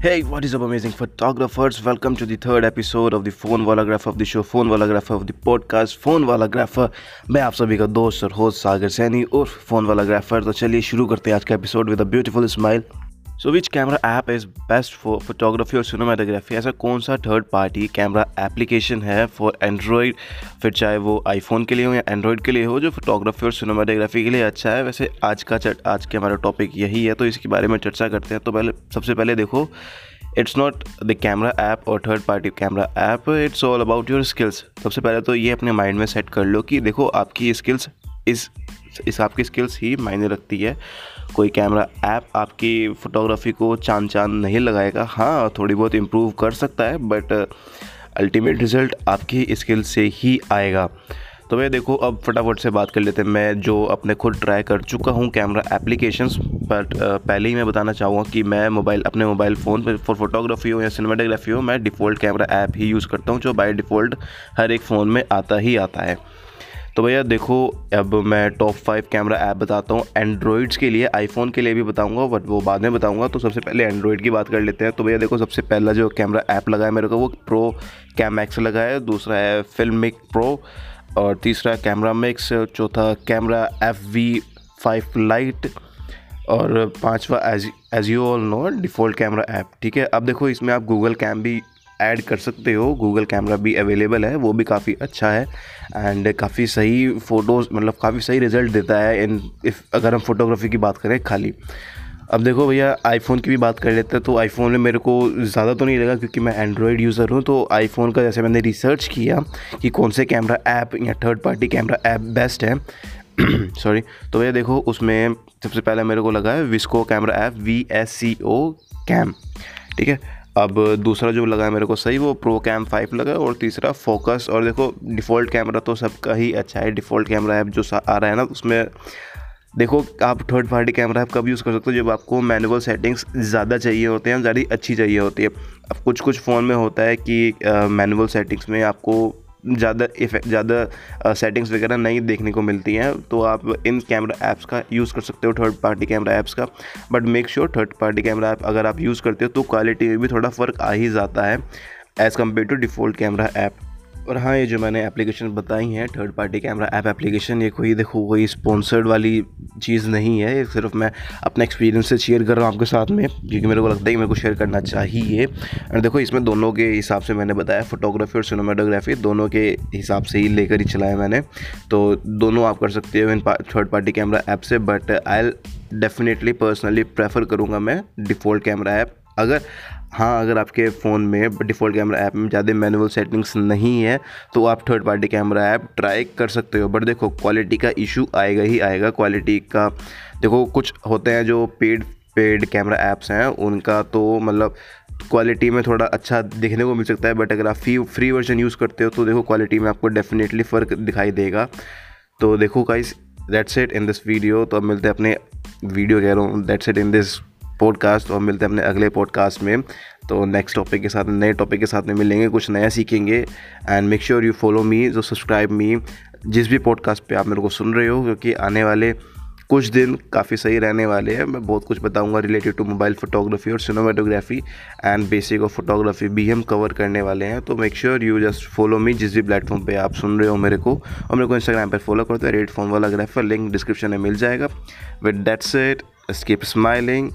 Hey, what is up, amazing photographers? Welcome to the third episode of the Phone Wallagrapher of the show, Phone Wallagrapher of the podcast, Phone Wallagrapher. मैं आप सभी का दोस्त और host सागर सैनी और phone वालाग्राफर तो चलिए शुरू करते हैं आज का episode with a beautiful smile so which camera app is best for photography और सिनेमाटोग्राफी ऐसा कौन सा थर्ड पार्टी कैमरा एप्लीकेशन है फॉर एंड्रॉयड फिर चाहे वो आईफोन के लिए हो या एंड्रॉयड के लिए हो, जो फोटोग्राफी और सिनेमाटोग्राफी के लिए अच्छा है। वैसे आज का चट, आज के हमारा टॉपिक यही है तो इसके बारे में चर्चा करते हैं। तो पहले, सबसे पहले देखो it's not the camera app और third party camera app it's all about your skills सबसे पहले तो ये अपने माइंड में सेट कर लो कि देखो आपकी स्किल्स इस इस आपकी स्किल्स ही मायने रखती है। कोई कैमरा ऐप आपकी फ़ोटोग्राफी को चाँद चाँद नहीं लगाएगा। हाँ थोड़ी बहुत इम्प्रूव कर सकता है बट अल्टीमेट रिज़ल्ट आपकी स्किल से ही आएगा। तो भैया देखो, अब फटाफट से बात कर लेते हैं। मैं जो अपने खुद ट्राई कर चुका हूँ कैमरा एप्लीकेशंस बट पहले ही मैं बताना चाहूँगा कि मैं मोबाइल अपने मोबाइल फ़ोन पर फॉर फोटोग्राफी हो या सिनेमाटोग्राफी हो, मैं डिफ़ॉल्ट कैमरा ऐप ही यूज़ करता हूँ, जो बाय डिफ़ॉल्ट हर एक फ़ोन में आता ही आता है। तो भैया देखो, अब मैं टॉप फाइव कैमरा ऐप बताता हूँ। एंड्रॉइड्स के लिए आईफोन के लिए भी बताऊँगा बट वो बाद में बताऊँगा। तो सबसे पहले एंड्रॉइड की बात कर लेते हैं। तो भैया देखो, सबसे पहला जो कैमरा ऐप लगा है मेरे को, वो प्रो कैम एक्स लगा है। दूसरा है फिल्मिक प्रो और तीसरा कैमरा मिक्स चौथा camera F V five lite और पांचवा as as you all know default camera app ठीक है? अब देखो, इसमें आप गूगल कैम भी ऐड कर सकते हो। गूगल कैमरा भी अवेलेबल है, वो भी काफ़ी अच्छा है एंड काफ़ी सही फ़ोटोज़ मतलब काफ़ी सही रिज़ल्ट देता है इन इफ़ अगर हम फोटोग्राफी की बात करें खाली। अब देखो भैया आईफोन की भी बात कर लेते हैं तो आईफोन में मेरे को ज़्यादा तो नहीं लगा क्योंकि मैं एंड्रॉयड यूज़र हूँ तो आईफोन का जैसे मैंने रिसर्च किया कि कौन से कैमरा ऐप या third party camera app best है। सॉरी तो भैया देखो, उसमें सबसे पहले मेरे को लगा है VSCO camera app V S C O cam ठीक है? अब दूसरा जो लगा है मेरे को सही, वो प्रो कैम फाइव लगा और तीसरा फोकस और देखो डिफ़ॉल्ट कैमरा तो सबका ही अच्छा है। डिफ़ॉल्ट कैमरा ऐप जो आ रहा है ना, उसमें देखो, आप थर्ड पार्टी कैमरा ऐप कब यूज़ कर सकते हो? जब आपको मैनुअल सेटिंग्स ज़्यादा चाहिए होते हैं, ज़्यादा अच्छी चाहिए होती है। अब कुछ कुछ फ़ोन में होता है कि मैनुअल सेटिंग्स में आपको ज़्यादा इफ़ेक्ट ज़्यादा सेटिंग्स वगैरह नहीं देखने को मिलती हैं तो आप इन कैमरा ऐप्स का यूज़ कर सकते हो थर्ड पार्टी कैमरा ऐप्स का। But make sure third party camera app अगर आप यूज़ करते हो तो क्वालिटी में भी थोड़ा फ़र्क आ ही जाता है as compare to default camera app और हाँ ये जो मैंने एप्लीकेशन बताई हैं third party camera app application ये कोई देखो, कोई स्पॉन्सर्ड वाली चीज़ नहीं है, ये सिर्फ़ मैं अपने एक्सपीरियंस से शेयर कर रहा हूँ आपके साथ में, क्योंकि मेरे को लगता है कि मेरे को शेयर करना चाहिए। और देखो, इसमें दोनों के हिसाब से मैंने बताया फोटोग्राफी और सिनेमाटोग्राफी दोनों के हिसाब से ही लेकर ही चलाया मैंने। तो दोनों आप कर सकते हो इन थर्ड पार्टी कैमरा ऐप से but I definitely personally prefer करूँगा मैं डिफ़ॉल्ट कैमरा ऐप अगर हाँ अगर आपके फ़ोन में डिफ़ॉल्ट कैमरा ऐप में ज़्यादा मैनुअल सेटिंग्स नहीं है तो आप third party camera app try कर सकते हो। बट देखो, क्वालिटी का इशू आएगा ही आएगा। क्वालिटी का, देखो, कुछ होते हैं जो पेड पेड कैमरा ऐप्स हैं, उनका तो मतलब क्वालिटी में थोड़ा अच्छा देखने को मिल सकता है। बट अगर आप फ्री फ्री वर्जन यूज़ करते हो तो देखो, क्वालिटी में आपको डेफिनेटली फ़र्क दिखाई देगा। तो देखो, guys, that's it in this video. तो अब मिलते हैं अपने वीडियो कह रहा हूँ। That's it in this podcast और मिलते हैं अपने अगले पॉडकास्ट में। तो नेक्स्ट टॉपिक के साथ, नए टॉपिक के साथ में मिलेंगे, कुछ नया सीखेंगे। And make sure you follow me जो सब्सक्राइब मी जिस भी पॉडकास्ट पे आप मेरे को सुन रहे हो, क्योंकि आने वाले कुछ दिन काफ़ी सही रहने वाले हैं। मैं बहुत कुछ बताऊँगा रिलेटेड टू मोबाइल फोटोग्राफी और cinematography and basic of photography भी हम कवर करने वाले हैं। तो make sure you just follow me जिस भी प्लेटफॉर्म पे आप सुन रहे हो मेरे को। और मेरे को इंस्टाग्राम पर फॉलो करते हैं रेड फ़ोन वाला ग्राफर लिंक डिस्क्रिप्शन में मिल जाएगा। With that's it keep smiling